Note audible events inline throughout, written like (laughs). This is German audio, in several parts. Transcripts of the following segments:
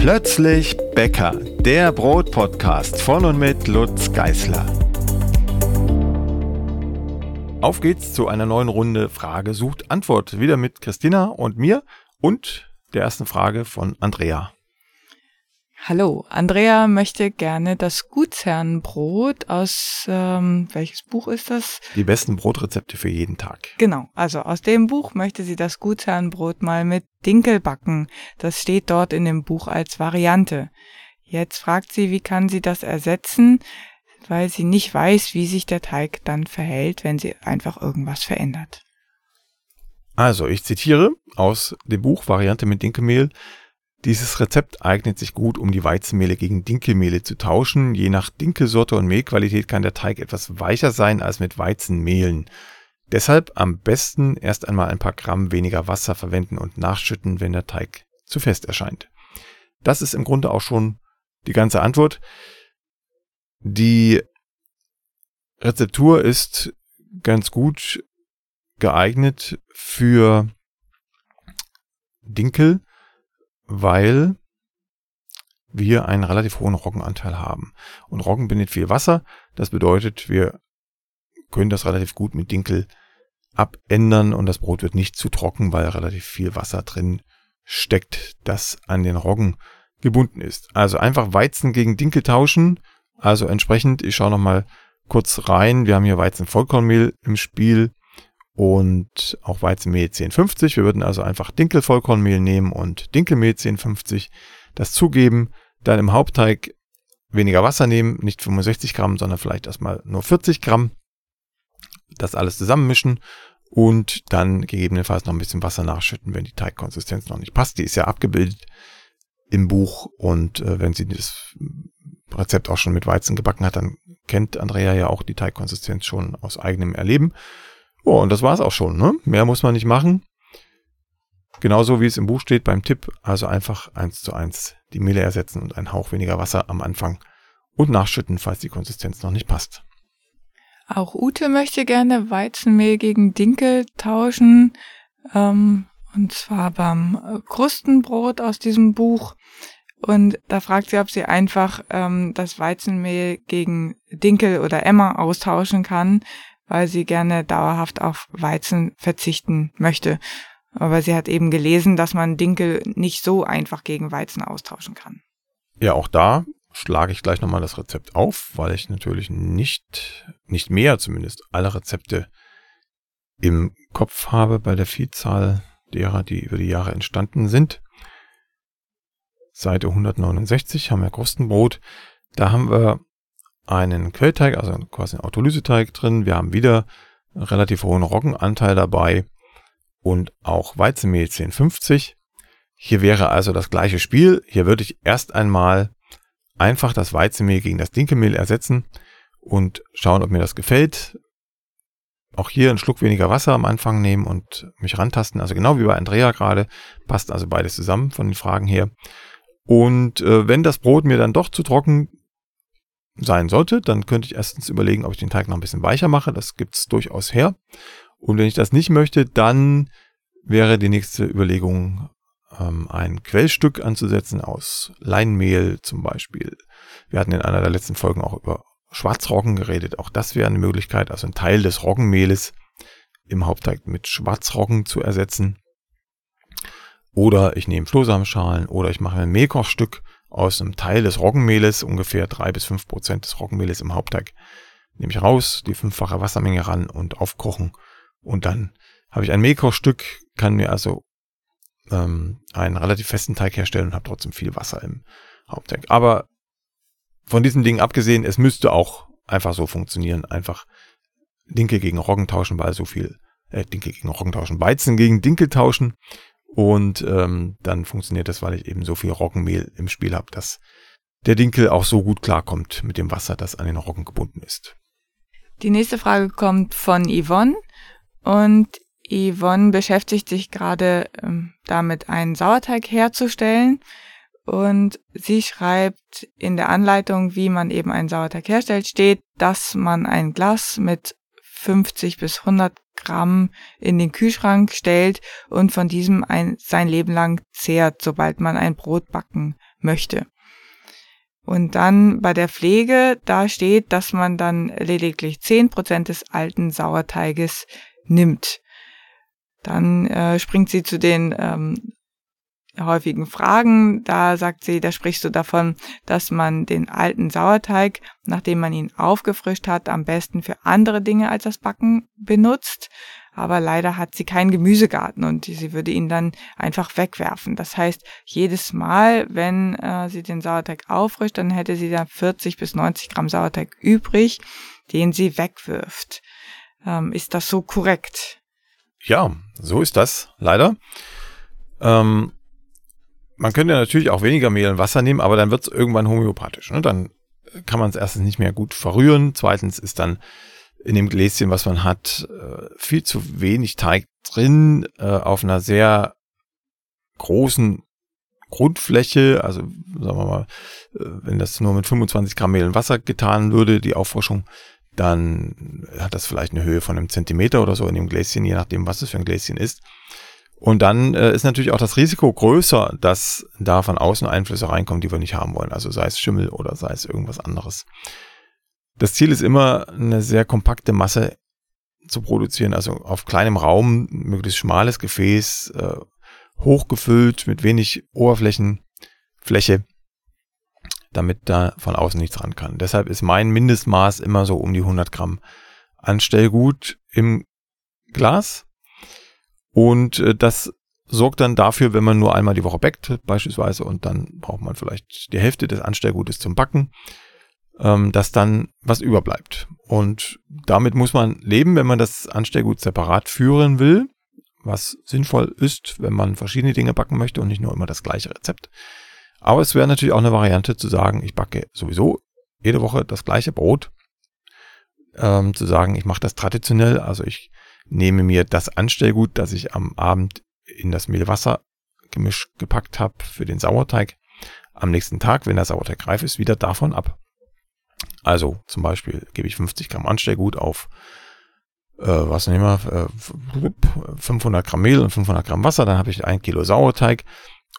Plötzlich Bäcker, der Brotpodcast von und mit Lutz Geißler. Auf geht's zu einer neuen Runde Frage sucht Antwort. Wieder mit Christina und mir und der ersten Frage von Andrea. Hallo, Andrea möchte gerne das Gutsherrenbrot aus, ähm, welches Buch ist das? Die besten Brotrezepte für jeden Tag. Genau, also aus dem Buch möchte sie das Gutsherrenbrot mal mit Dinkel backen. Das steht dort in dem Buch als Variante. Jetzt fragt sie, wie kann sie das ersetzen, weil sie nicht weiß, wie sich der Teig dann verhält, wenn sie einfach irgendwas verändert. Also, ich zitiere aus dem Buch Variante mit Dinkelmehl. Dieses Rezept eignet sich gut, um die Weizenmehle gegen Dinkelmehle zu tauschen. Je nach Dinkelsorte und Mehlqualität kann der Teig etwas weicher sein als mit Weizenmehlen. Deshalb am besten erst einmal ein paar Gramm weniger Wasser verwenden und nachschütten, wenn der Teig zu fest erscheint. Das ist im Grunde auch schon die ganze Antwort. Die Rezeptur ist ganz gut geeignet für Dinkel weil wir einen relativ hohen Roggenanteil haben. Und Roggen bindet viel Wasser. Das bedeutet, wir können das relativ gut mit Dinkel abändern und das Brot wird nicht zu trocken, weil relativ viel Wasser drin steckt, das an den Roggen gebunden ist. Also einfach Weizen gegen Dinkel tauschen. Also entsprechend, ich schaue nochmal kurz rein. Wir haben hier Weizen-Vollkornmehl im Spiel und auch Weizenmehl 1050. Wir würden also einfach Dinkelvollkornmehl nehmen und Dinkelmehl 1050, das zugeben, dann im Hauptteig weniger Wasser nehmen, nicht 65 Gramm, sondern vielleicht erstmal nur 40 Gramm. Das alles zusammenmischen und dann gegebenenfalls noch ein bisschen Wasser nachschütten, wenn die Teigkonsistenz noch nicht passt. Die ist ja abgebildet im Buch und äh, wenn sie das Rezept auch schon mit Weizen gebacken hat, dann kennt Andrea ja auch die Teigkonsistenz schon aus eigenem Erleben. Oh, und das war's auch schon. Ne? Mehr muss man nicht machen. Genauso wie es im Buch steht beim Tipp, also einfach eins zu eins die Mehle ersetzen und einen Hauch weniger Wasser am Anfang und nachschütten, falls die Konsistenz noch nicht passt. Auch Ute möchte gerne Weizenmehl gegen Dinkel tauschen. Ähm, und zwar beim äh, Krustenbrot aus diesem Buch. Und da fragt sie, ob sie einfach ähm, das Weizenmehl gegen Dinkel oder Emmer austauschen kann weil sie gerne dauerhaft auf Weizen verzichten möchte. Aber sie hat eben gelesen, dass man Dinkel nicht so einfach gegen Weizen austauschen kann. Ja, auch da schlage ich gleich nochmal das Rezept auf, weil ich natürlich nicht, nicht mehr zumindest, alle Rezepte im Kopf habe bei der Vielzahl derer, die über die Jahre entstanden sind. Seite 169 haben wir Krustenbrot. Da haben wir einen Quellteig, also quasi einen Autolyseteig drin. Wir haben wieder relativ hohen Roggenanteil dabei und auch Weizenmehl 1050. Hier wäre also das gleiche Spiel. Hier würde ich erst einmal einfach das Weizenmehl gegen das Dinkelmehl ersetzen und schauen, ob mir das gefällt. Auch hier einen Schluck weniger Wasser am Anfang nehmen und mich rantasten. Also genau wie bei Andrea gerade. Passt also beides zusammen von den Fragen her. Und äh, wenn das Brot mir dann doch zu trocken sein sollte, dann könnte ich erstens überlegen, ob ich den Teig noch ein bisschen weicher mache. Das gibt es durchaus her. Und wenn ich das nicht möchte, dann wäre die nächste Überlegung, ähm, ein Quellstück anzusetzen aus Leinmehl zum Beispiel. Wir hatten in einer der letzten Folgen auch über Schwarzroggen geredet. Auch das wäre eine Möglichkeit, also einen Teil des Roggenmehles im Hauptteig mit Schwarzroggen zu ersetzen. Oder ich nehme Flohsamenschalen oder ich mache ein Mehlkochstück aus einem Teil des Roggenmehles, ungefähr drei bis fünf Prozent des Roggenmehles im Hauptteig, nehme ich raus, die fünffache Wassermenge ran und aufkochen. Und dann habe ich ein Mehlkochstück, kann mir also ähm, einen relativ festen Teig herstellen und habe trotzdem viel Wasser im Hauptteig. Aber von diesem Ding abgesehen, es müsste auch einfach so funktionieren. Einfach Dinkel gegen Roggen tauschen, weil so viel, äh, Dinkel gegen Roggen tauschen, Weizen gegen Dinkel tauschen. Und ähm, dann funktioniert das, weil ich eben so viel Roggenmehl im Spiel habe, dass der Dinkel auch so gut klarkommt mit dem Wasser, das an den Roggen gebunden ist. Die nächste Frage kommt von Yvonne und Yvonne beschäftigt sich gerade ähm, damit, einen Sauerteig herzustellen. Und sie schreibt in der Anleitung, wie man eben einen Sauerteig herstellt, steht, dass man ein Glas mit 50 bis 100 Gramm in den Kühlschrank stellt und von diesem ein, sein Leben lang zehrt, sobald man ein Brot backen möchte. Und dann bei der Pflege, da steht, dass man dann lediglich zehn Prozent des alten Sauerteiges nimmt. Dann äh, springt sie zu den ähm, häufigen Fragen. Da sagt sie, da sprichst du davon, dass man den alten Sauerteig, nachdem man ihn aufgefrischt hat, am besten für andere Dinge als das Backen benutzt. Aber leider hat sie keinen Gemüsegarten und sie würde ihn dann einfach wegwerfen. Das heißt, jedes Mal, wenn äh, sie den Sauerteig auffrischt, dann hätte sie dann 40 bis 90 Gramm Sauerteig übrig, den sie wegwirft. Ähm, ist das so korrekt? Ja, so ist das, leider. Ähm, man könnte natürlich auch weniger Mehl und Wasser nehmen, aber dann wird es irgendwann homöopathisch. Ne? Dann kann man es erstens nicht mehr gut verrühren. Zweitens ist dann in dem Gläschen, was man hat, äh, viel zu wenig Teig drin äh, auf einer sehr großen Grundfläche. Also sagen wir mal, äh, wenn das nur mit 25 Gramm Mehl und Wasser getan würde, die Auffrischung, dann hat das vielleicht eine Höhe von einem Zentimeter oder so in dem Gläschen, je nachdem, was es für ein Gläschen ist. Und dann äh, ist natürlich auch das Risiko größer, dass da von außen Einflüsse reinkommen, die wir nicht haben wollen. Also sei es Schimmel oder sei es irgendwas anderes. Das Ziel ist immer, eine sehr kompakte Masse zu produzieren, also auf kleinem Raum, möglichst schmales Gefäß, äh, hochgefüllt mit wenig Oberflächenfläche, damit da von außen nichts ran kann. Deshalb ist mein Mindestmaß immer so um die 100 Gramm Anstellgut im Glas und äh, das sorgt dann dafür, wenn man nur einmal die Woche backt, beispielsweise, und dann braucht man vielleicht die Hälfte des Anstellgutes zum Backen, ähm, dass dann was überbleibt. Und damit muss man leben, wenn man das Anstellgut separat führen will, was sinnvoll ist, wenn man verschiedene Dinge backen möchte und nicht nur immer das gleiche Rezept. Aber es wäre natürlich auch eine Variante zu sagen, ich backe sowieso jede Woche das gleiche Brot. Ähm, zu sagen, ich mache das traditionell, also ich nehme mir das Anstellgut, das ich am Abend in das Mehlwasser-Gemisch gepackt habe für den Sauerteig, am nächsten Tag, wenn der Sauerteig reif ist, wieder davon ab. Also zum Beispiel gebe ich 50 Gramm Anstellgut auf äh, was nehmen wir, äh, 500 Gramm Mehl und 500 Gramm Wasser, dann habe ich ein Kilo Sauerteig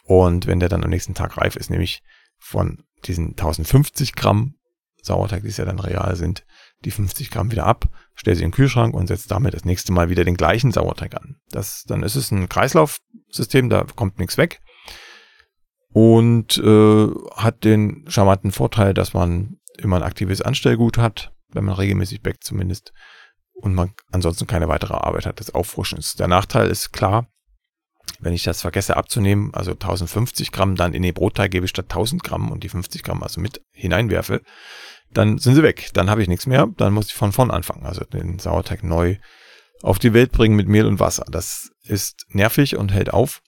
und wenn der dann am nächsten Tag reif ist, nehme ich von diesen 1050 Gramm Sauerteig, die es ja dann real sind, die 50 Gramm wieder ab, stelle sie in den Kühlschrank und setze damit das nächste Mal wieder den gleichen Sauerteig an. Das, dann ist es ein Kreislaufsystem, da kommt nichts weg. Und äh, hat den charmanten Vorteil, dass man immer ein aktives Anstellgut hat, wenn man regelmäßig backt zumindest. Und man ansonsten keine weitere Arbeit hat des Auffrischens. Der Nachteil ist klar, wenn ich das vergesse abzunehmen, also 1050 Gramm dann in den Brotteig gebe statt 1000 Gramm und die 50 Gramm also mit hineinwerfe, dann sind sie weg. Dann habe ich nichts mehr. Dann muss ich von vorn anfangen. Also den Sauerteig neu auf die Welt bringen mit Mehl und Wasser. Das ist nervig und hält auf.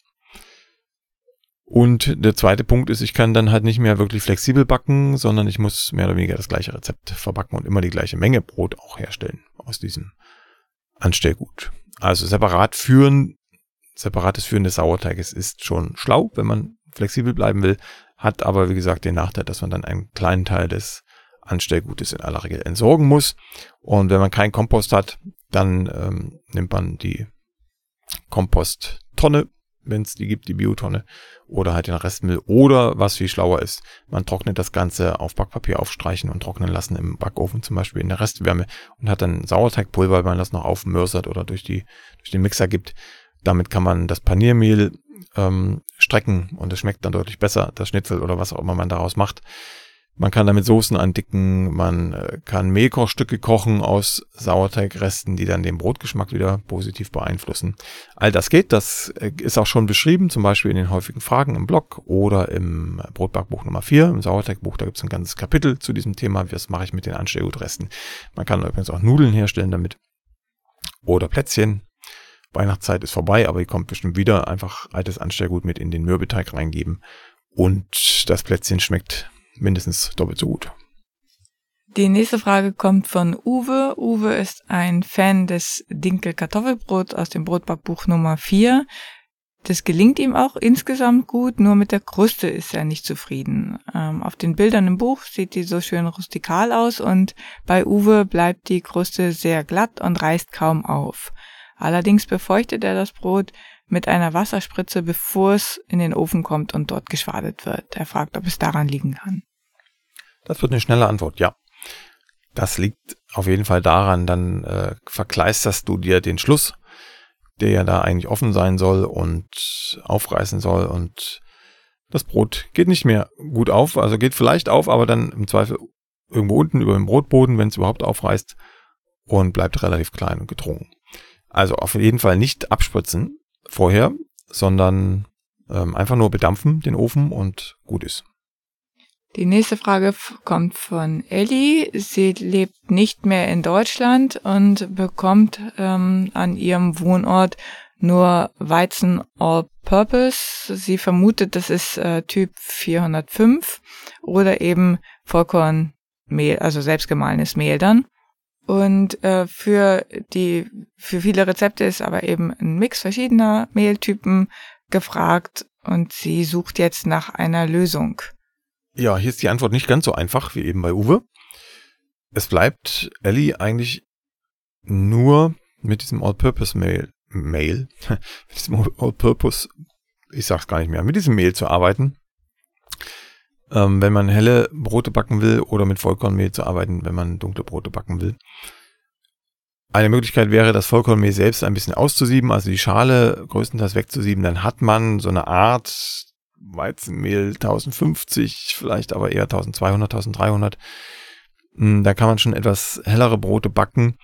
Und der zweite Punkt ist, ich kann dann halt nicht mehr wirklich flexibel backen, sondern ich muss mehr oder weniger das gleiche Rezept verbacken und immer die gleiche Menge Brot auch herstellen aus diesem Anstellgut. Also separat führen, separates Führen des Sauerteiges ist schon schlau, wenn man flexibel bleiben will, hat aber wie gesagt den Nachteil, dass man dann einen kleinen Teil des Anstellgutes in aller Regel entsorgen muss. Und wenn man keinen Kompost hat, dann ähm, nimmt man die Komposttonne, wenn es die gibt, die Biotonne, oder halt den Restmüll. Oder was viel schlauer ist, man trocknet das Ganze auf Backpapier aufstreichen und trocknen lassen im Backofen, zum Beispiel in der Restwärme und hat dann Sauerteigpulver, wenn man das noch aufmörsert oder durch, die, durch den Mixer gibt. Damit kann man das Paniermehl ähm, strecken und es schmeckt dann deutlich besser, das Schnitzel oder was auch immer man daraus macht. Man kann damit Soßen andicken, man äh, kann Mehlkochstücke kochen aus Sauerteigresten, die dann den Brotgeschmack wieder positiv beeinflussen. All das geht, das äh, ist auch schon beschrieben, zum Beispiel in den häufigen Fragen im Blog oder im Brotbackbuch Nummer 4, im Sauerteigbuch, da gibt es ein ganzes Kapitel zu diesem Thema, was mache ich mit den Anstellgutresten. Man kann übrigens auch Nudeln herstellen damit oder Plätzchen. Weihnachtszeit ist vorbei, aber ihr kommt bestimmt wieder. Einfach altes Anstellgut mit in den Mürbeteig reingeben und das Plätzchen schmeckt mindestens doppelt so gut. Die nächste Frage kommt von Uwe. Uwe ist ein Fan des Dinkel-Kartoffelbrot aus dem Brotbackbuch Nummer 4. Das gelingt ihm auch insgesamt gut, nur mit der Kruste ist er nicht zufrieden. Ähm, auf den Bildern im Buch sieht die so schön rustikal aus und bei Uwe bleibt die Kruste sehr glatt und reißt kaum auf. Allerdings befeuchtet er das Brot mit einer Wasserspritze, bevor es in den Ofen kommt und dort geschwadet wird. Er fragt, ob es daran liegen kann. Das wird eine schnelle Antwort, ja. Das liegt auf jeden Fall daran, dann äh, verkleisterst du dir den Schluss, der ja da eigentlich offen sein soll und aufreißen soll und das Brot geht nicht mehr gut auf, also geht vielleicht auf, aber dann im Zweifel irgendwo unten über dem Brotboden, wenn es überhaupt aufreißt und bleibt relativ klein und gedrungen. Also auf jeden Fall nicht abspritzen vorher, sondern ähm, einfach nur bedampfen den Ofen und gut ist. Die nächste Frage kommt von Ellie. Sie lebt nicht mehr in Deutschland und bekommt ähm, an ihrem Wohnort nur Weizen All-Purpose. Sie vermutet, das ist äh, Typ 405 oder eben Vollkornmehl, also selbstgemahlenes Mehl dann. Und äh, für die für viele Rezepte ist aber eben ein Mix verschiedener Mehltypen gefragt und sie sucht jetzt nach einer Lösung. Ja, hier ist die Antwort nicht ganz so einfach wie eben bei Uwe. Es bleibt Ellie eigentlich nur mit diesem All-Purpose-Mail, Mail, (laughs) mit diesem All-Purpose, ich sag's gar nicht mehr, mit diesem Mail zu arbeiten. Ähm, wenn man helle Brote backen will oder mit Vollkornmehl zu arbeiten, wenn man dunkle Brote backen will. Eine Möglichkeit wäre, das Vollkornmehl selbst ein bisschen auszusieben, also die Schale größtenteils wegzusieben. Dann hat man so eine Art Weizenmehl 1050, vielleicht aber eher 1200, 1300. Hm, da kann man schon etwas hellere Brote backen.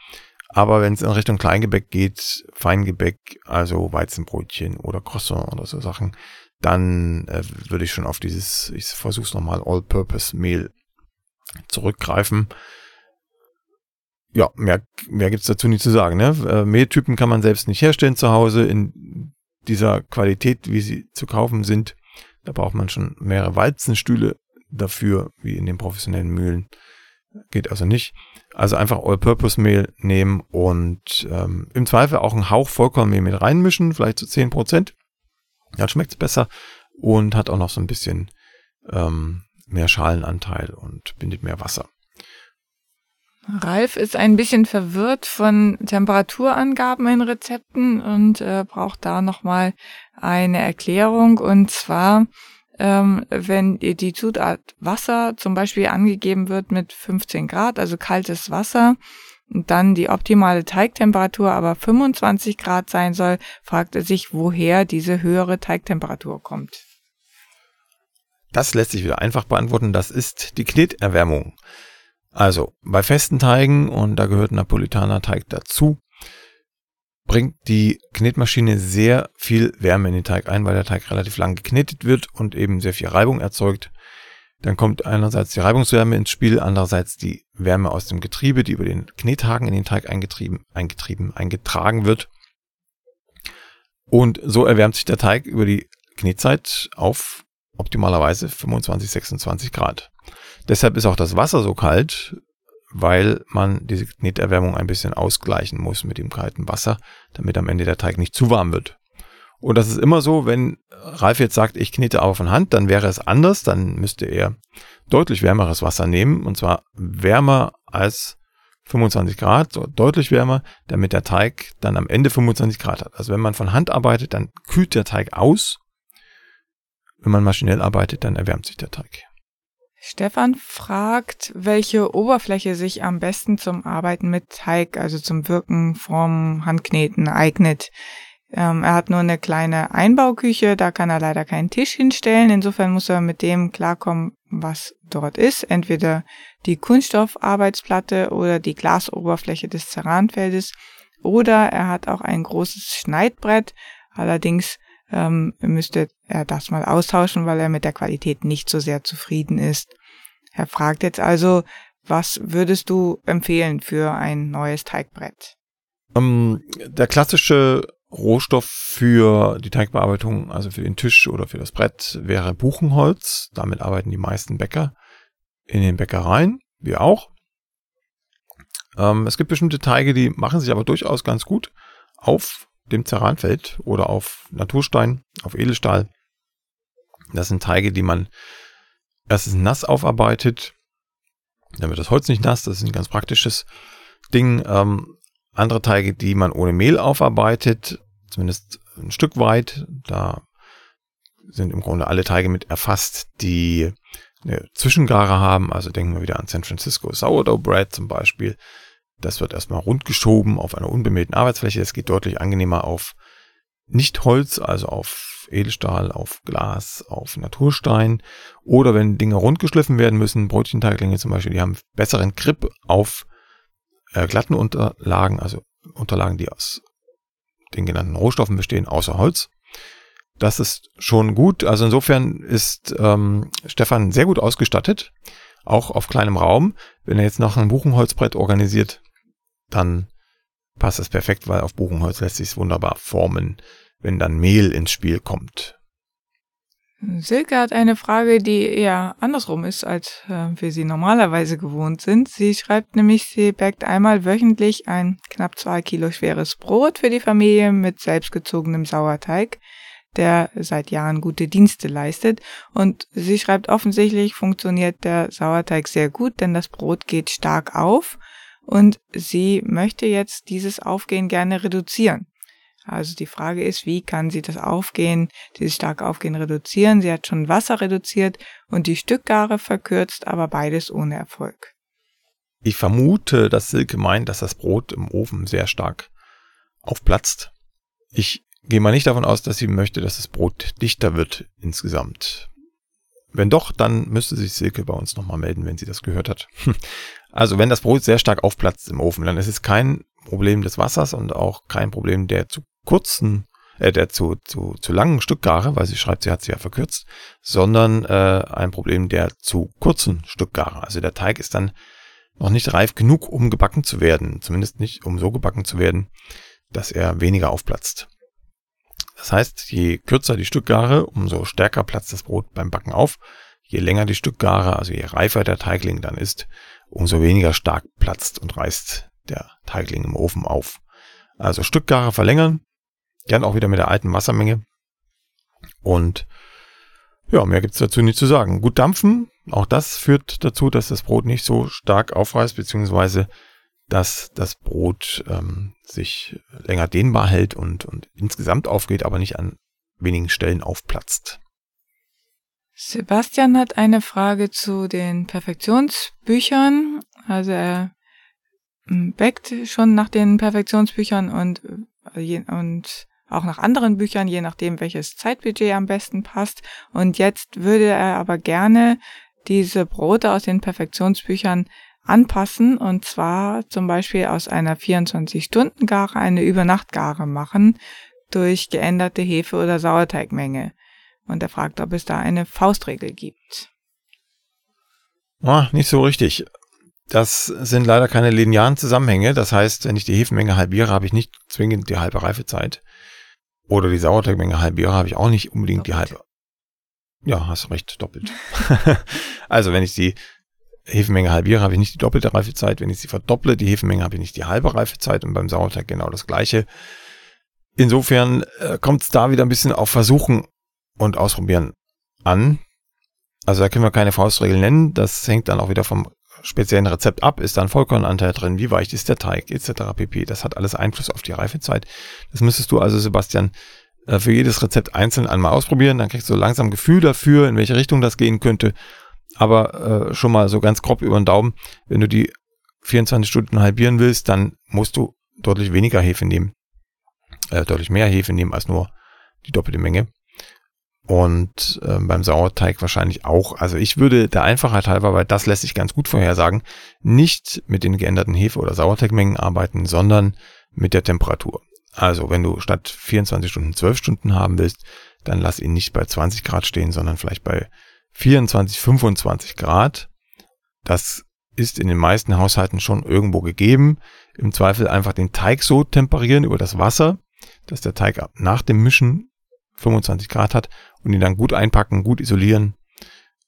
Aber wenn es in Richtung Kleingebäck geht, Feingebäck, also Weizenbrötchen oder Croissant oder so Sachen, dann äh, würde ich schon auf dieses, ich versuche es nochmal, All-Purpose-Mehl zurückgreifen. Ja, mehr, mehr gibt's dazu nicht zu sagen. Ne? Äh, Mehltypen kann man selbst nicht herstellen zu Hause in dieser Qualität, wie sie zu kaufen sind. Da braucht man schon mehrere Walzenstühle dafür, wie in den professionellen Mühlen. Geht also nicht. Also einfach All-Purpose-Mehl nehmen und ähm, im Zweifel auch einen Hauch Vollkornmehl mit reinmischen, vielleicht zu so 10%. Dann schmeckt es besser und hat auch noch so ein bisschen ähm, mehr Schalenanteil und bindet mehr Wasser. Ralf ist ein bisschen verwirrt von Temperaturangaben in Rezepten und äh, braucht da nochmal eine Erklärung. Und zwar, ähm, wenn die Zutat Wasser zum Beispiel angegeben wird mit 15 Grad, also kaltes Wasser, und dann die optimale Teigtemperatur aber 25 Grad sein soll, fragt er sich, woher diese höhere Teigtemperatur kommt. Das lässt sich wieder einfach beantworten. Das ist die Kneterwärmung. Also bei festen Teigen, und da gehört Napolitaner Teig dazu, bringt die Knetmaschine sehr viel Wärme in den Teig ein, weil der Teig relativ lang geknetet wird und eben sehr viel Reibung erzeugt. Dann kommt einerseits die Reibungswärme ins Spiel, andererseits die Wärme aus dem Getriebe, die über den Knethaken in den Teig eingetrieben, eingetrieben, eingetragen wird. Und so erwärmt sich der Teig über die Knetzeit auf optimalerweise 25, 26 Grad. Deshalb ist auch das Wasser so kalt, weil man diese Kneterwärmung ein bisschen ausgleichen muss mit dem kalten Wasser, damit am Ende der Teig nicht zu warm wird. Und das ist immer so, wenn Ralf jetzt sagt, ich knete aber von Hand, dann wäre es anders, dann müsste er deutlich wärmeres Wasser nehmen, und zwar wärmer als 25 Grad, so deutlich wärmer, damit der Teig dann am Ende 25 Grad hat. Also wenn man von Hand arbeitet, dann kühlt der Teig aus. Wenn man maschinell arbeitet, dann erwärmt sich der Teig. Stefan fragt, welche Oberfläche sich am besten zum Arbeiten mit Teig, also zum Wirken, Formen, Handkneten eignet. Ähm, er hat nur eine kleine Einbauküche, da kann er leider keinen Tisch hinstellen. Insofern muss er mit dem klarkommen, was dort ist. Entweder die Kunststoffarbeitsplatte oder die Glasoberfläche des Ceranfeldes. Oder er hat auch ein großes Schneidbrett. Allerdings ähm, müsste er das mal austauschen, weil er mit der Qualität nicht so sehr zufrieden ist. Er fragt jetzt also, was würdest du empfehlen für ein neues Teigbrett? Um, ähm, der klassische Rohstoff für die Teigbearbeitung, also für den Tisch oder für das Brett, wäre Buchenholz. Damit arbeiten die meisten Bäcker in den Bäckereien, wir auch. Ähm, es gibt bestimmte Teige, die machen sich aber durchaus ganz gut auf dem Ceranfeld oder auf Naturstein, auf Edelstahl. Das sind Teige, die man erstens nass aufarbeitet, damit das Holz nicht nass, das ist ein ganz praktisches Ding. Ähm, andere Teige, die man ohne Mehl aufarbeitet, zumindest ein Stück weit. Da sind im Grunde alle Teige mit erfasst, die eine Zwischengare haben. Also denken wir wieder an San Francisco Sourdough Bread zum Beispiel. Das wird erstmal rundgeschoben auf einer unbemähten Arbeitsfläche. Es geht deutlich angenehmer auf nicht Holz, also auf Edelstahl, auf Glas, auf Naturstein. Oder wenn Dinge rundgeschliffen werden müssen, Brötchenteiglinge zum Beispiel, die haben besseren Grip auf äh, glatten Unterlagen, also Unterlagen, die aus den genannten Rohstoffen bestehen, außer Holz. Das ist schon gut. Also insofern ist ähm, Stefan sehr gut ausgestattet, auch auf kleinem Raum. Wenn er jetzt noch ein Buchenholzbrett organisiert, dann passt das perfekt, weil auf Buchenholz lässt sich es wunderbar formen, wenn dann Mehl ins Spiel kommt. Silke hat eine Frage, die eher andersrum ist, als äh, wir sie normalerweise gewohnt sind. Sie schreibt nämlich, sie backt einmal wöchentlich ein knapp zwei Kilo schweres Brot für die Familie mit selbstgezogenem Sauerteig, der seit Jahren gute Dienste leistet. Und sie schreibt, offensichtlich funktioniert der Sauerteig sehr gut, denn das Brot geht stark auf und sie möchte jetzt dieses Aufgehen gerne reduzieren. Also die Frage ist, wie kann sie das Aufgehen, dieses starke Aufgehen reduzieren? Sie hat schon Wasser reduziert und die Stückgare verkürzt, aber beides ohne Erfolg. Ich vermute, dass Silke meint, dass das Brot im Ofen sehr stark aufplatzt. Ich gehe mal nicht davon aus, dass sie möchte, dass das Brot dichter wird insgesamt. Wenn doch, dann müsste sich Silke bei uns nochmal melden, wenn sie das gehört hat. (laughs) Also wenn das Brot sehr stark aufplatzt im Ofen, dann ist es kein Problem des Wassers und auch kein Problem der zu kurzen, äh, der zu, zu, zu langen Stückgare, weil sie schreibt, sie hat sie ja verkürzt, sondern äh, ein Problem der zu kurzen Stückgare. Also der Teig ist dann noch nicht reif genug, um gebacken zu werden. Zumindest nicht, um so gebacken zu werden, dass er weniger aufplatzt. Das heißt, je kürzer die Stückgare, umso stärker platzt das Brot beim Backen auf. Je länger die Stückgare, also je reifer der Teigling dann ist, umso weniger stark platzt und reißt der Teigling im Ofen auf. Also Stückgare verlängern, gern auch wieder mit der alten Wassermenge. Und ja, mehr gibt's dazu nicht zu sagen. Gut dampfen, auch das führt dazu, dass das Brot nicht so stark aufreißt, beziehungsweise dass das Brot ähm, sich länger dehnbar hält und, und insgesamt aufgeht, aber nicht an wenigen Stellen aufplatzt. Sebastian hat eine Frage zu den Perfektionsbüchern. Also er hm, backt schon nach den Perfektionsbüchern und, äh, und auch nach anderen Büchern, je nachdem, welches Zeitbudget am besten passt. Und jetzt würde er aber gerne diese Brote aus den Perfektionsbüchern anpassen und zwar zum Beispiel aus einer 24-Stunden-Gare eine Übernachtgare machen durch geänderte Hefe- oder Sauerteigmenge. Und er fragt, ob es da eine Faustregel gibt. Ah, nicht so richtig. Das sind leider keine linearen Zusammenhänge. Das heißt, wenn ich die Hefenmenge halbiere, habe ich nicht zwingend die halbe Reifezeit. Oder die Sauerteigmenge halbiere, habe ich auch nicht unbedingt doppelt. die halbe. Ja, hast recht, doppelt. (laughs) (laughs) also wenn ich die Hefenmenge halbiere, habe ich nicht die doppelte Reifezeit. Wenn ich sie verdopple, die Hefenmenge, habe ich nicht die halbe Reifezeit und beim Sauerteig genau das gleiche. Insofern äh, kommt es da wieder ein bisschen auf Versuchen und Ausprobieren an. Also da können wir keine Faustregel nennen. Das hängt dann auch wieder vom speziellen Rezept ab. Ist da ein Vollkornanteil drin? Wie weich ist der Teig? Etc. pp. Das hat alles Einfluss auf die Reifezeit. Das müsstest du also, Sebastian, äh, für jedes Rezept einzeln einmal ausprobieren. Dann kriegst du langsam Gefühl dafür, in welche Richtung das gehen könnte. Aber äh, schon mal so ganz grob über den Daumen, wenn du die 24 Stunden halbieren willst, dann musst du deutlich weniger Hefe nehmen. Äh, deutlich mehr Hefe nehmen als nur die doppelte Menge. Und äh, beim Sauerteig wahrscheinlich auch. Also ich würde der Einfachheit halber, weil das lässt sich ganz gut vorhersagen, nicht mit den geänderten Hefe- oder Sauerteigmengen arbeiten, sondern mit der Temperatur. Also wenn du statt 24 Stunden 12 Stunden haben willst, dann lass ihn nicht bei 20 Grad stehen, sondern vielleicht bei 24, 25 Grad. Das ist in den meisten Haushalten schon irgendwo gegeben. Im Zweifel einfach den Teig so temperieren über das Wasser, dass der Teig nach dem Mischen 25 Grad hat und ihn dann gut einpacken, gut isolieren,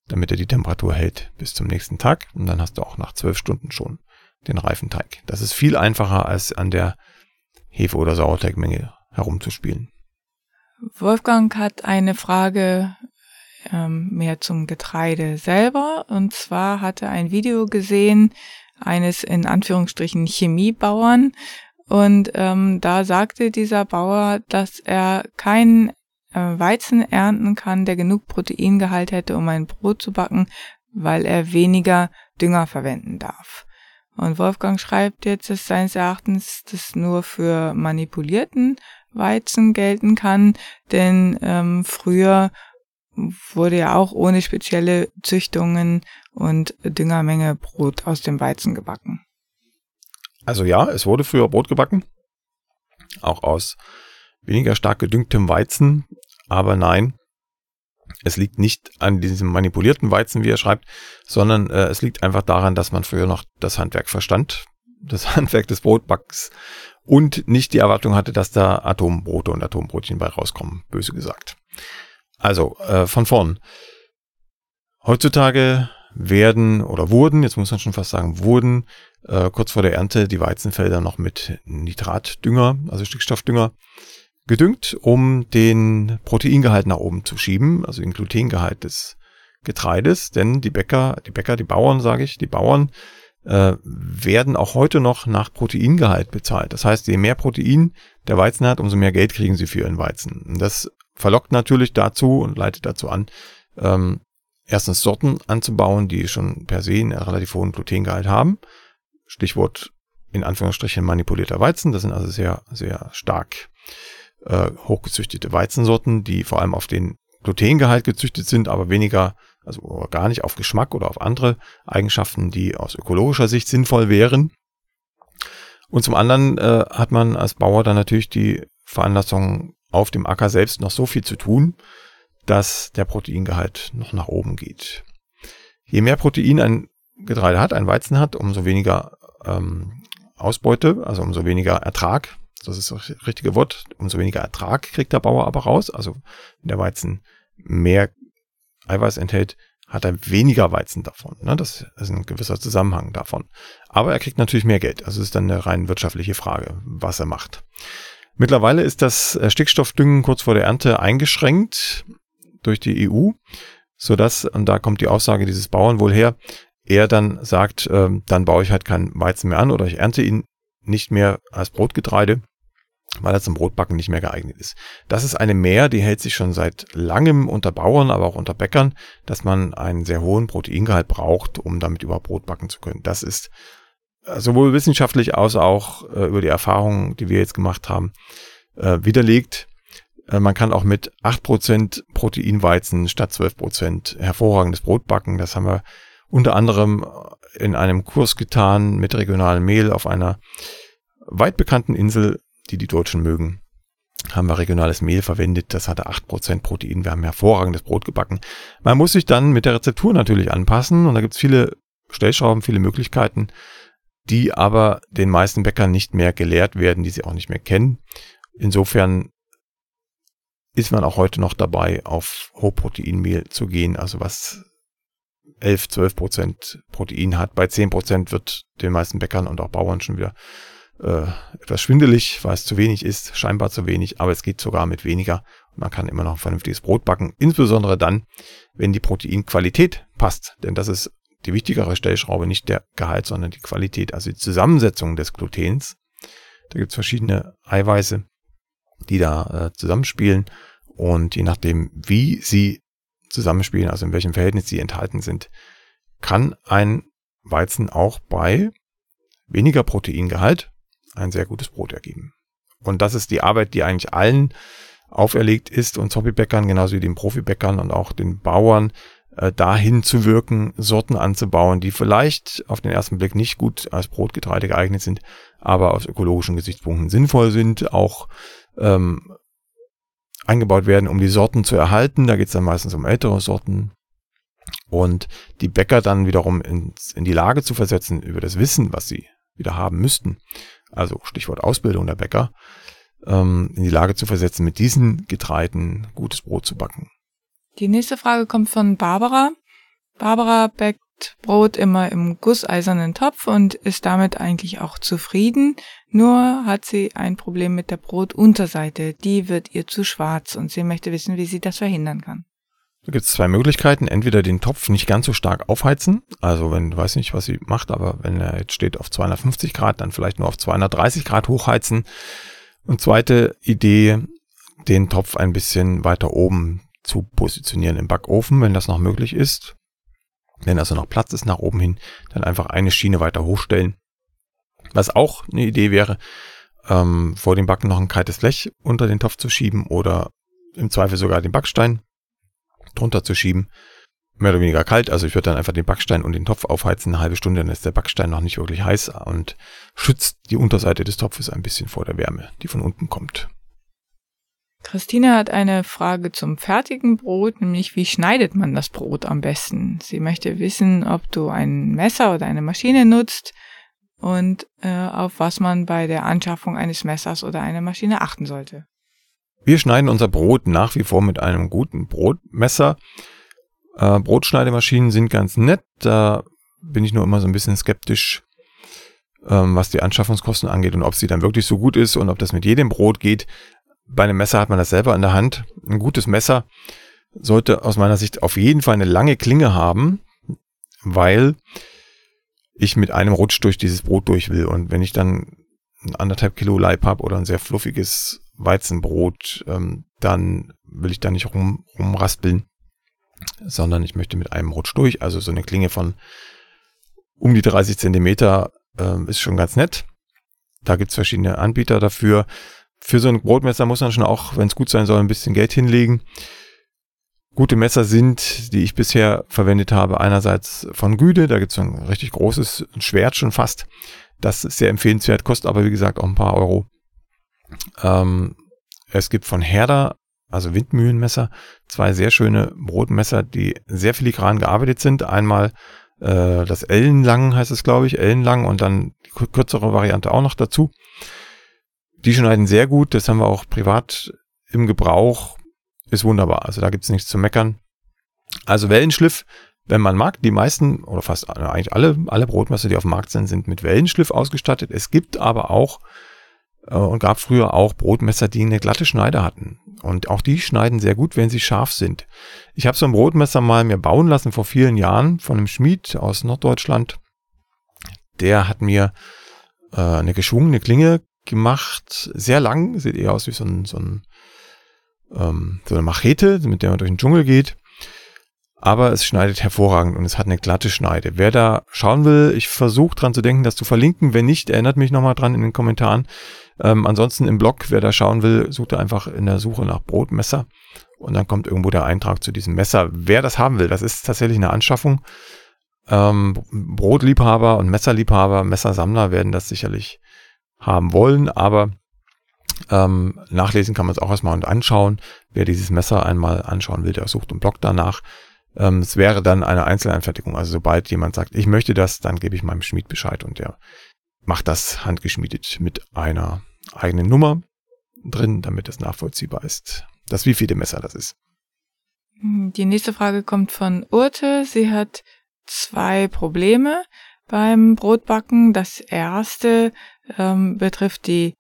damit er die Temperatur hält bis zum nächsten Tag. Und dann hast du auch nach 12 Stunden schon den reifen Teig. Das ist viel einfacher als an der Hefe- oder Sauerteigmenge herumzuspielen. Wolfgang hat eine Frage ähm, mehr zum Getreide selber. Und zwar hat er ein Video gesehen eines in Anführungsstrichen Chemiebauern. Und ähm, da sagte dieser Bauer, dass er keinen Weizen ernten kann, der genug Proteingehalt hätte, um ein Brot zu backen, weil er weniger Dünger verwenden darf. Und Wolfgang schreibt jetzt, dass seines Erachtens das nur für manipulierten Weizen gelten kann, denn ähm, früher wurde ja auch ohne spezielle Züchtungen und Düngermenge Brot aus dem Weizen gebacken. Also ja, es wurde früher Brot gebacken, auch aus weniger stark gedüngtem Weizen, aber nein, es liegt nicht an diesem manipulierten Weizen, wie er schreibt, sondern äh, es liegt einfach daran, dass man früher noch das Handwerk verstand, das (laughs) Handwerk des Brotbacks und nicht die Erwartung hatte, dass da Atombrote und Atombrotchen bei rauskommen, böse gesagt. Also äh, von vorn. Heutzutage werden oder wurden, jetzt muss man schon fast sagen, wurden äh, kurz vor der Ernte die Weizenfelder noch mit Nitratdünger, also Stickstoffdünger, gedüngt, um den Proteingehalt nach oben zu schieben, also den Glutengehalt des Getreides, denn die Bäcker, die Bäcker, die Bauern, sage ich, die Bauern äh, werden auch heute noch nach Proteingehalt bezahlt. Das heißt, je mehr Protein der Weizen hat, umso mehr Geld kriegen sie für ihren Weizen. Und das verlockt natürlich dazu und leitet dazu an, ähm, erstens Sorten anzubauen, die schon per se einen relativ hohen Glutengehalt haben. Stichwort in Anführungsstrichen manipulierter Weizen. Das sind also sehr, sehr stark äh, hochgezüchtete Weizensorten, die vor allem auf den Glutengehalt gezüchtet sind, aber weniger, also gar nicht auf Geschmack oder auf andere Eigenschaften, die aus ökologischer Sicht sinnvoll wären. Und zum anderen äh, hat man als Bauer dann natürlich die Veranlassung, auf dem Acker selbst noch so viel zu tun, dass der Proteingehalt noch nach oben geht. Je mehr Protein ein Getreide hat, ein Weizen hat, umso weniger ähm, Ausbeute, also umso weniger Ertrag das ist das richtige Wort, umso weniger Ertrag kriegt der Bauer aber raus. Also wenn der Weizen mehr Eiweiß enthält, hat er weniger Weizen davon. Ne? Das ist ein gewisser Zusammenhang davon. Aber er kriegt natürlich mehr Geld. Also es ist dann eine rein wirtschaftliche Frage, was er macht. Mittlerweile ist das Stickstoffdüngen kurz vor der Ernte eingeschränkt durch die EU, sodass, und da kommt die Aussage dieses Bauern wohl her, er dann sagt, äh, dann baue ich halt keinen Weizen mehr an oder ich ernte ihn nicht mehr als Brotgetreide, weil er zum Brotbacken nicht mehr geeignet ist. Das ist eine Mehr, die hält sich schon seit langem unter Bauern, aber auch unter Bäckern, dass man einen sehr hohen Proteingehalt braucht, um damit über Brot backen zu können. Das ist äh, sowohl wissenschaftlich als auch äh, über die Erfahrungen, die wir jetzt gemacht haben, äh, widerlegt. Äh, man kann auch mit 8% Proteinweizen statt 12% hervorragendes Brot backen. Das haben wir unter anderem in einem Kurs getan mit regionalem Mehl auf einer weit bekannten Insel die die Deutschen mögen, haben wir regionales Mehl verwendet. Das hatte 8% Protein. Wir haben hervorragendes Brot gebacken. Man muss sich dann mit der Rezeptur natürlich anpassen und da gibt es viele Stellschrauben, viele Möglichkeiten, die aber den meisten Bäckern nicht mehr gelehrt werden, die sie auch nicht mehr kennen. Insofern ist man auch heute noch dabei, auf Hochproteinmehl zu gehen, also was 11, 12 Prozent Protein hat. Bei 10 Prozent wird den meisten Bäckern und auch Bauern schon wieder äh, etwas schwindelig, weil es zu wenig ist, scheinbar zu wenig, aber es geht sogar mit weniger. Man kann immer noch ein vernünftiges Brot backen, insbesondere dann, wenn die Proteinqualität passt, denn das ist die wichtigere Stellschraube, nicht der Gehalt, sondern die Qualität, also die Zusammensetzung des Glutens. Da gibt es verschiedene Eiweiße, die da äh, zusammenspielen und je nachdem, wie sie zusammenspielen, also in welchem Verhältnis sie enthalten sind, kann ein Weizen auch bei weniger Proteingehalt ein sehr gutes Brot ergeben. Und das ist die Arbeit, die eigentlich allen auferlegt ist, uns Hobbybäckern, genauso wie den Profibäckern und auch den Bauern, äh, dahin zu wirken, Sorten anzubauen, die vielleicht auf den ersten Blick nicht gut als Brotgetreide geeignet sind, aber aus ökologischen Gesichtspunkten sinnvoll sind, auch ähm, eingebaut werden, um die Sorten zu erhalten. Da geht es dann meistens um ältere Sorten. Und die Bäcker dann wiederum ins, in die Lage zu versetzen, über das Wissen, was sie wieder haben müssten, also Stichwort Ausbildung der Bäcker, ähm, in die Lage zu versetzen, mit diesen Getreiden gutes Brot zu backen. Die nächste Frage kommt von Barbara. Barbara backt Brot immer im gusseisernen Topf und ist damit eigentlich auch zufrieden. Nur hat sie ein Problem mit der Brotunterseite. Die wird ihr zu schwarz und sie möchte wissen, wie sie das verhindern kann. Da gibt es zwei Möglichkeiten. Entweder den Topf nicht ganz so stark aufheizen. Also wenn, du weißt nicht, was sie macht, aber wenn er jetzt steht auf 250 Grad, dann vielleicht nur auf 230 Grad hochheizen. Und zweite Idee, den Topf ein bisschen weiter oben zu positionieren im Backofen, wenn das noch möglich ist. Wenn also noch Platz ist nach oben hin, dann einfach eine Schiene weiter hochstellen. Was auch eine Idee wäre, ähm, vor dem Backen noch ein kaltes Blech unter den Topf zu schieben oder im Zweifel sogar den Backstein drunter zu schieben. Mehr oder weniger kalt, also ich würde dann einfach den Backstein und den Topf aufheizen, eine halbe Stunde, dann ist der Backstein noch nicht wirklich heiß und schützt die Unterseite des Topfes ein bisschen vor der Wärme, die von unten kommt. Christine hat eine Frage zum fertigen Brot, nämlich wie schneidet man das Brot am besten? Sie möchte wissen, ob du ein Messer oder eine Maschine nutzt und äh, auf was man bei der Anschaffung eines Messers oder einer Maschine achten sollte. Wir schneiden unser Brot nach wie vor mit einem guten Brotmesser. Äh, Brotschneidemaschinen sind ganz nett, da bin ich nur immer so ein bisschen skeptisch, ähm, was die Anschaffungskosten angeht und ob sie dann wirklich so gut ist und ob das mit jedem Brot geht. Bei einem Messer hat man das selber in der Hand. Ein gutes Messer sollte aus meiner Sicht auf jeden Fall eine lange Klinge haben, weil ich mit einem Rutsch durch dieses Brot durch will. Und wenn ich dann ein anderthalb Kilo Leib habe oder ein sehr fluffiges Weizenbrot, ähm, dann will ich da nicht rum, rumraspeln, sondern ich möchte mit einem Rutsch durch. Also so eine Klinge von um die 30 Zentimeter ähm, ist schon ganz nett. Da gibt's verschiedene Anbieter dafür. Für so ein Brotmesser muss man schon auch, wenn es gut sein soll, ein bisschen Geld hinlegen. Gute Messer sind, die ich bisher verwendet habe, einerseits von Güde, da gibt's ein richtig großes Schwert schon fast. Das ist sehr empfehlenswert, kostet aber wie gesagt auch ein paar Euro. Ähm, es gibt von Herder, also Windmühlenmesser, zwei sehr schöne Brotmesser, die sehr filigran gearbeitet sind. Einmal äh, das Ellenlang heißt es, glaube ich, Ellenlang und dann die kürzere Variante auch noch dazu. Die schneiden sehr gut, das haben wir auch privat im Gebrauch. Ist wunderbar, also da gibt's nichts zu meckern. Also Wellenschliff, wenn man mag, die meisten oder fast eigentlich alle, alle Brotmesser, die auf dem Markt sind, sind mit Wellenschliff ausgestattet. Es gibt aber auch äh, und gab früher auch Brotmesser, die eine glatte Schneide hatten. Und auch die schneiden sehr gut, wenn sie scharf sind. Ich habe so ein Brotmesser mal mir bauen lassen vor vielen Jahren von einem Schmied aus Norddeutschland. Der hat mir äh, eine geschwungene Klinge gemacht, sehr lang, sieht eher aus wie so, ein, so, ein, ähm, so eine Machete, mit der man durch den Dschungel geht aber es schneidet hervorragend und es hat eine glatte Schneide. Wer da schauen will, ich versuche dran zu denken, das zu verlinken. Wenn nicht, erinnert mich nochmal dran in den Kommentaren. Ähm, ansonsten im Blog, wer da schauen will, sucht einfach in der Suche nach Brotmesser und dann kommt irgendwo der Eintrag zu diesem Messer. Wer das haben will, das ist tatsächlich eine Anschaffung. Ähm, Brotliebhaber und Messerliebhaber, Messersammler werden das sicherlich haben wollen, aber ähm, nachlesen kann man es auch erstmal und anschauen. Wer dieses Messer einmal anschauen will, der sucht im Blog danach. Ähm, es wäre dann eine Einzelanfertigung. Also sobald jemand sagt, ich möchte das, dann gebe ich meinem Schmied Bescheid und der macht das handgeschmiedet mit einer eigenen Nummer drin, damit es nachvollziehbar ist, dass wie viele Messer das ist. Die nächste Frage kommt von Urte. Sie hat zwei Probleme beim Brotbacken. Das erste ähm, betrifft die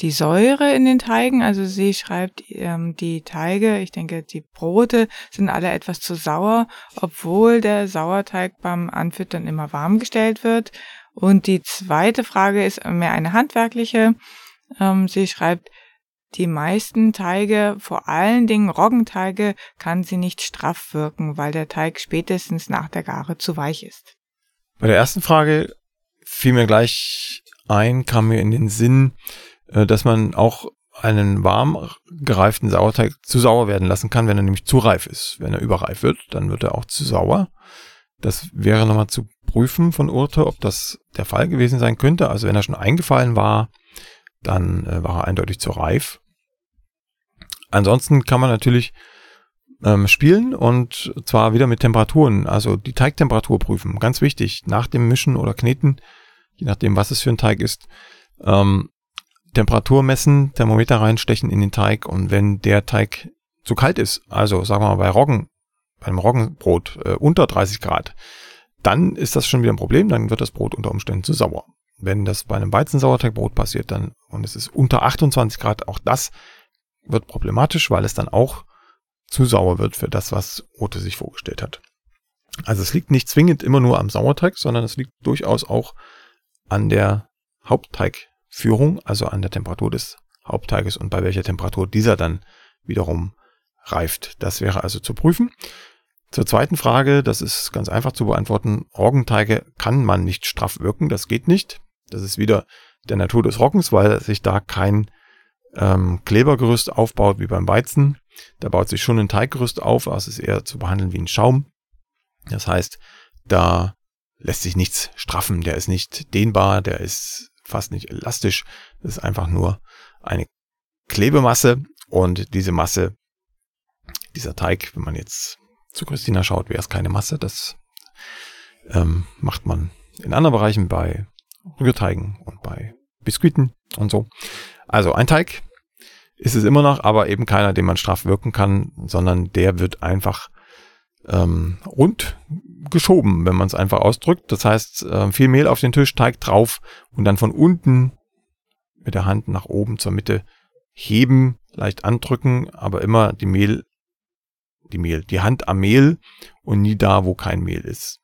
die Säure in den Teigen. Also sie schreibt, ähm, die Teige, ich denke, die Brote sind alle etwas zu sauer, obwohl der Sauerteig beim Anfüttern immer warm gestellt wird. Und die zweite Frage ist mehr eine handwerkliche. Ähm, sie schreibt, die meisten Teige, vor allen Dingen Roggenteige, kann sie nicht straff wirken, weil der Teig spätestens nach der Gare zu weich ist. Bei der ersten Frage fiel mir gleich ein, kam mir in den Sinn, äh, dass man auch einen warm gereiften Sauerteig zu sauer werden lassen kann, wenn er nämlich zu reif ist. Wenn er überreif wird, dann wird er auch zu sauer. Das wäre nochmal zu prüfen von Urte, ob das der Fall gewesen sein könnte. Also wenn er schon eingefallen war, dann äh, war er eindeutig zu reif. Ansonsten kann man natürlich ähm, spielen und zwar wieder mit Temperaturen, also die Teigtemperatur prüfen. Ganz wichtig, nach dem Mischen oder Kneten, je nachdem, was es für ein Teig ist, ähm, Temperatur messen, Thermometer reinstechen in den Teig und wenn der Teig zu kalt ist, also sagen wir mal bei Roggen, beim Roggenbrot äh, unter 30 Grad, dann ist das schon wieder ein Problem, dann wird das Brot unter Umständen zu sauer. Wenn das bei einem Weizensauerteigbrot passiert, dann und es ist unter 28 Grad, auch das wird problematisch, weil es dann auch zu sauer wird für das, was Ute sich vorgestellt hat. Also es liegt nicht zwingend immer nur am Sauerteig, sondern es liegt durchaus auch an der Hauptteigführung, also an der Temperatur des Hauptteiges und bei welcher Temperatur dieser dann wiederum reift. Das wäre also zu prüfen. Zur zweiten Frage, das ist ganz einfach zu beantworten. Roggenteige kann man nicht straff wirken, das geht nicht. Das ist wieder der Natur des Roggens, weil sich da kein ähm, Klebergerüst aufbaut wie beim Weizen. Da baut sich schon ein Teiggerüst auf, aber es ist eher zu behandeln wie ein Schaum. Das heißt, da lässt sich nichts straffen, der ist nicht dehnbar, der ist fast nicht elastisch. Das ist einfach nur eine Klebemasse und diese Masse, dieser Teig, wenn man jetzt zu Christina schaut, wäre es keine Masse. Das ähm, macht man in anderen Bereichen bei Rührteigen und bei Biskuiten und so. Also ein Teig ist es immer noch, aber eben keiner, den man straff wirken kann, sondern der wird einfach ähm, rund geschoben, wenn man es einfach ausdrückt. Das heißt, äh, viel Mehl auf den Tisch, Teig drauf und dann von unten mit der Hand nach oben zur Mitte heben, leicht andrücken, aber immer die Mehl, die Mehl, die Hand am Mehl und nie da, wo kein Mehl ist.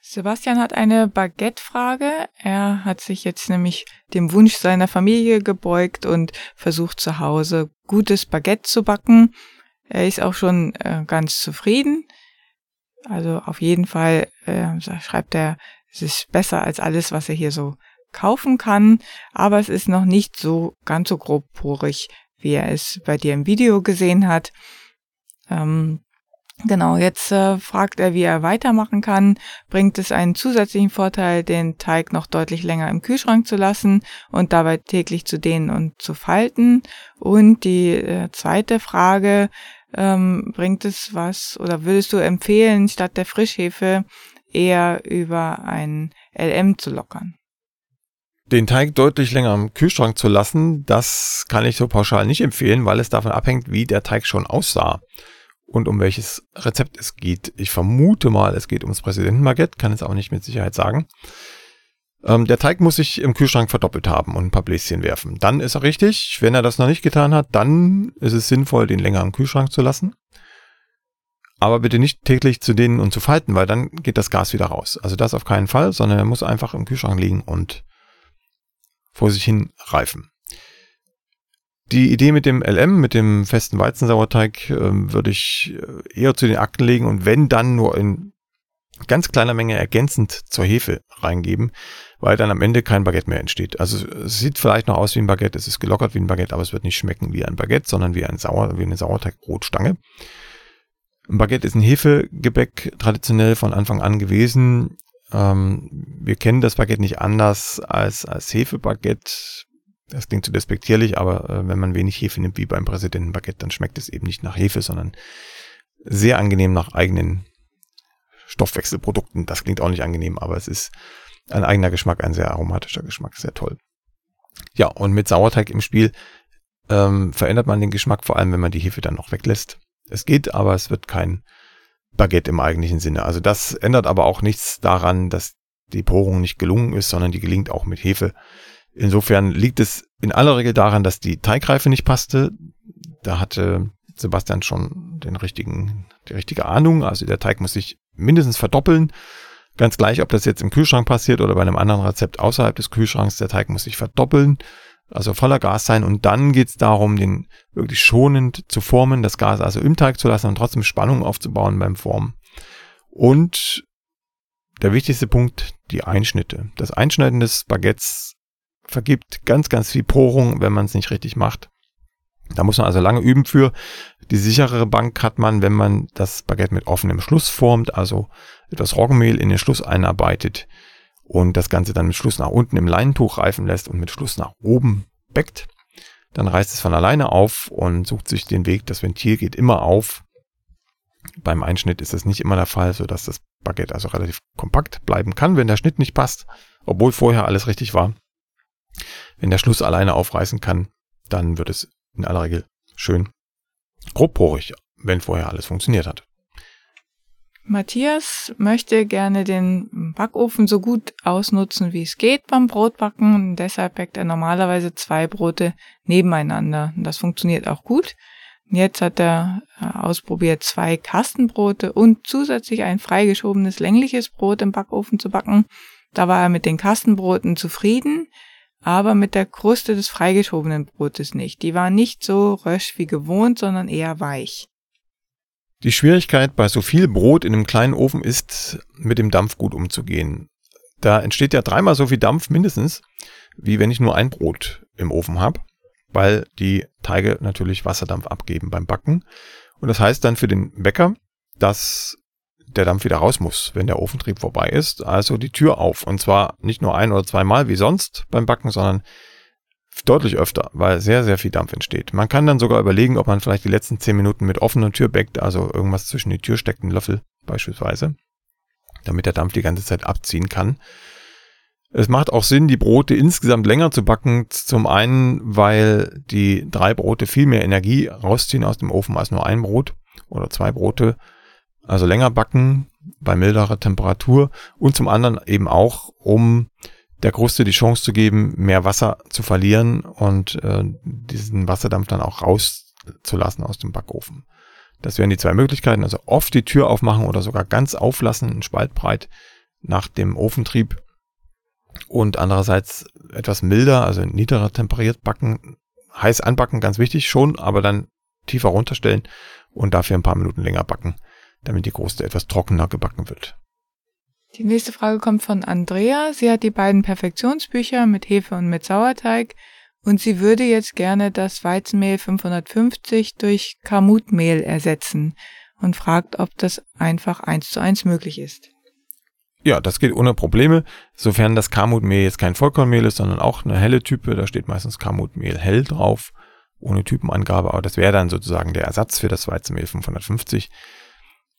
Sebastian hat eine Baguette-Frage. Er hat sich jetzt nämlich dem Wunsch seiner Familie gebeugt und versucht zu Hause gutes Baguette zu backen. Er ist auch schon äh, ganz zufrieden. Also auf jeden Fall äh, schreibt er, es ist besser als alles, was er hier so kaufen kann, aber es ist noch nicht so ganz so grobporig, wie er es bei dir im Video gesehen hat. Ähm, genau, jetzt äh, fragt er, wie er weitermachen kann. Bringt es einen zusätzlichen Vorteil, den Teig noch deutlich länger im Kühlschrank zu lassen und dabei täglich zu dehnen und zu falten? Und die äh, zweite Frage, ähm, bringt es was oder würdest du empfehlen, statt der Frischhefe eher über ein LM zu lockern? Den Teig deutlich länger im Kühlschrank zu lassen, das kann ich so pauschal nicht empfehlen, weil es davon abhängt, wie der Teig schon aussah und um welches Rezept es geht. Ich vermute mal, es geht ums Präsidentenbaguette, kann es auch nicht mit Sicherheit sagen. Ähm, der Teig muss sich im Kühlschrank verdoppelt haben und ein paar Bläschen werfen. Dann ist er richtig. Wenn er das noch nicht getan hat, dann ist es sinnvoll, den länger im Kühlschrank zu lassen. Aber bitte nicht täglich zu dehnen und zu falten, weil dann geht das Gas wieder raus. Also das auf keinen Fall, sondern er muss einfach im Kühlschrank liegen und vor sich hin reifen. Die Idee mit dem LM, mit dem festen Weizensauerteig, äh, würde ich äh, eher zu den Akten legen und wenn dann nur in ganz kleiner Menge ergänzend zur Hefe reingeben, weil dann am Ende kein Baguette mehr entsteht. Also es sieht vielleicht noch aus wie ein Baguette, es ist gelockert wie ein Baguette, aber es wird nicht schmecken wie ein Baguette, sondern wie ein Sauer, wie eine Sauerteigbrotstange. Ein Baguette ist ein Hefegebäck traditionell von Anfang an gewesen. Ähm, wir kennen das Baguette nicht anders als als Hefebaguette. Das klingt zu despektierlich, aber äh, wenn man wenig Hefe nimmt wie beim Präsidentenbaguette, dann schmeckt es eben nicht nach Hefe, sondern sehr angenehm nach eigenen Stoffwechselprodukten. Das klingt auch nicht angenehm, aber es ist ein eigener Geschmack, ein sehr aromatischer Geschmack, sehr toll. Ja, und mit Sauerteig im Spiel ähm, verändert man den Geschmack, vor allem wenn man die Hefe dann noch weglässt. Es geht, aber es wird kein Baguette im eigentlichen Sinne. Also das ändert aber auch nichts daran, dass die Porung nicht gelungen ist, sondern die gelingt auch mit Hefe. Insofern liegt es in aller Regel daran, dass die Teigreife nicht passte. Da hatte Sebastian schon den richtigen, die richtige Ahnung. Also der Teig muss sich mindestens verdoppeln. Ganz gleich, ob das jetzt im Kühlschrank passiert oder bei einem anderen Rezept außerhalb des Kühlschranks, der Teig muss sich verdoppeln, also voller Gas sein. Und dann geht es darum, den wirklich schonend zu formen, das Gas also im Teig zu lassen und trotzdem Spannung aufzubauen beim Formen. Und der wichtigste Punkt, die Einschnitte. Das Einschneiden des Baguettes vergibt ganz, ganz viel Porung, wenn man es nicht richtig macht. Da muss man also lange üben für. Die sicherere Bank hat man, wenn man das Baguette mit offenem Schluss formt, also etwas Roggenmehl in den Schluss einarbeitet und das Ganze dann mit Schluss nach unten im Leintuch reifen lässt und mit Schluss nach oben bäckt. Dann reißt es von alleine auf und sucht sich den Weg. Das Ventil geht immer auf. Beim Einschnitt ist das nicht immer der Fall, sodass das Baguette also relativ kompakt bleiben kann, wenn der Schnitt nicht passt, obwohl vorher alles richtig war. Wenn der Schluss alleine aufreißen kann, dann wird es in aller Regel schön grobporig, wenn vorher alles funktioniert hat. Matthias möchte gerne den Backofen so gut ausnutzen, wie es geht beim Brotbacken deshalb backt er normalerweise zwei Brote nebeneinander. Das funktioniert auch gut. Jetzt hat er äh, ausprobiert, zwei Kastenbrote und zusätzlich ein freigeschobenes längliches Brot im Backofen zu backen. Da war er mit den Kastenbroten zufrieden, aber mit der Kruste des freigeschobenen Brotes nicht. Die war nicht so rösch wie gewohnt, sondern eher weich. Die Schwierigkeit bei so viel Brot in einem kleinen Ofen ist, mit dem Dampf gut umzugehen. Da entsteht ja dreimal so viel Dampf mindestens, wie wenn ich nur ein Brot im Ofen habe weil die Teige natürlich Wasserdampf abgeben beim Backen. Und das heißt dann für den Bäcker, dass der Dampf wieder raus muss, wenn der Ofentrieb vorbei ist. Also die Tür auf. Und zwar nicht nur ein oder zweimal wie sonst beim Backen, sondern deutlich öfter, weil sehr, sehr viel Dampf entsteht. Man kann dann sogar überlegen, ob man vielleicht die letzten zehn Minuten mit offener Tür backt, also irgendwas zwischen die Tür steckt, einen Löffel beispielsweise, damit der Dampf die ganze Zeit abziehen kann. Es macht auch Sinn, die Brote insgesamt länger zu backen. Zum einen, weil die drei Brote viel mehr Energie rausziehen aus dem Ofen als nur ein Brot oder zwei Brote. Also länger backen bei milderer Temperatur. Und zum anderen eben auch, um der Kruste die Chance zu geben, mehr Wasser zu verlieren und äh, diesen Wasserdampf dann auch rauszulassen aus dem Backofen. Das wären die zwei Möglichkeiten. Also oft die Tür aufmachen oder sogar ganz auflassen, einen Spalt breit nach dem Ofentrieb und andererseits etwas milder, also niedriger temperiert backen, heiß anbacken, ganz wichtig schon, aber dann tiefer runterstellen und dafür ein paar Minuten länger backen, damit die Kruste etwas trockener gebacken wird. Die nächste Frage kommt von Andrea. Sie hat die beiden Perfektionsbücher mit Hefe und mit Sauerteig und sie würde jetzt gerne das Weizenmehl 550 durch Kamutmehl ersetzen und fragt, ob das einfach eins zu eins möglich ist. Ja, das geht ohne Probleme, sofern das Kamutmehl jetzt kein Vollkornmehl ist, sondern auch eine helle Type. Da steht meistens Kamutmehl hell drauf, ohne Typenangabe, aber das wäre dann sozusagen der Ersatz für das Weizenmehl 550.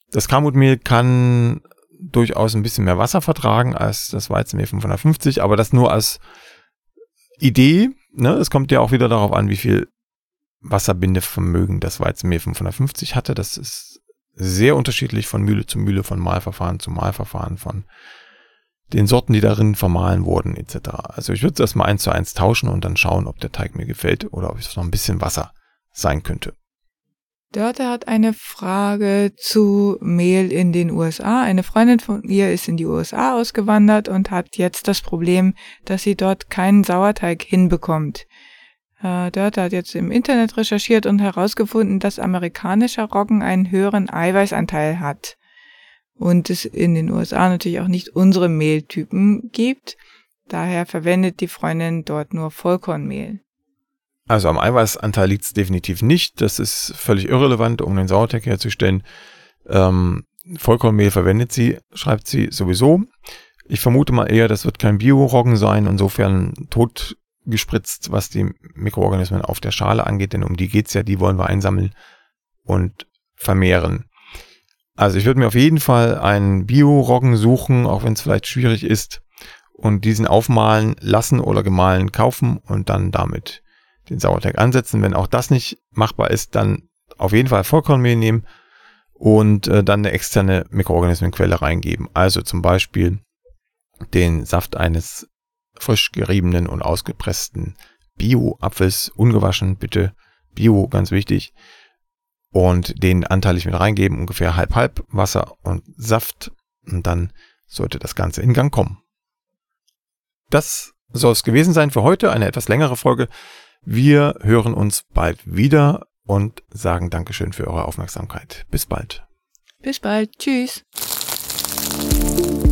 Das Kamutmehl kann durchaus ein bisschen mehr Wasser vertragen als das Weizenmehl 550, aber das nur als Idee. Ne? Es kommt ja auch wieder darauf an, wie viel Wasserbindevermögen das Weizenmehl 550 hatte. Das ist sehr unterschiedlich von Mühle zu Mühle, von Mahlverfahren zu Mahlverfahren, von den Sorten, die darin vermahlen wurden, etc. Also ich würde es erstmal eins zu eins tauschen und dann schauen, ob der Teig mir gefällt oder ob es noch ein bisschen Wasser sein könnte. Dörte hat eine Frage zu Mehl in den USA. Eine Freundin von ihr ist in die USA ausgewandert und hat jetzt das Problem, dass sie dort keinen Sauerteig hinbekommt. Äh, Dörte hat jetzt im Internet recherchiert und herausgefunden, dass amerikanischer Roggen einen höheren Eiweißanteil hat. Und es in den USA natürlich auch nicht unsere Mehltypen gibt. Daher verwendet die Freundin dort nur Vollkornmehl. Also am Eiweißanteil liegt es definitiv nicht. Das ist völlig irrelevant, um den Sauerteig herzustellen. Ähm, Vollkornmehl verwendet sie, schreibt sie sowieso. Ich vermute mal eher, das wird kein Bio-Roggen sein. Insofern tot gespritzt, was die Mikroorganismen auf der Schale angeht, denn um die geht's ja, die wollen wir einsammeln und vermehren. Also ich würde mir auf jeden Fall einen Bio-Roggen suchen, auch wenn es vielleicht schwierig ist, und diesen aufmalen lassen oder gemahlen kaufen und dann damit den Sauerteig ansetzen. Wenn auch das nicht machbar ist, dann auf jeden Fall Vollkornmehl nehmen und äh, dann eine externe Mikroorganismenquelle reingeben. Also zum Beispiel den Saft eines frisch geriebenen und ausgepressten Bio-Apfels, ungewaschen, bitte. Bio, ganz wichtig. Und den anteilig mit reingeben, ungefähr halb halb Wasser und Saft. Und dann sollte das Ganze in Gang kommen. Das soll es gewesen sein für heute, eine etwas längere Folge. Wir hören uns bald wieder und sagen Dankeschön für eure Aufmerksamkeit. Bis bald. Bis bald. Tschüss.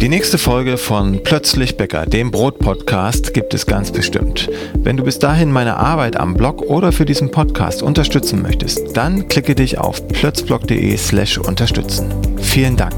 Die nächste Folge von Plötzlich Bäcker, dem Brot-Podcast, gibt es ganz bestimmt. Wenn du bis dahin meine Arbeit am Blog oder für diesen Podcast unterstützen möchtest, dann klicke dich auf plötzblog.de slash unterstützen. Vielen Dank.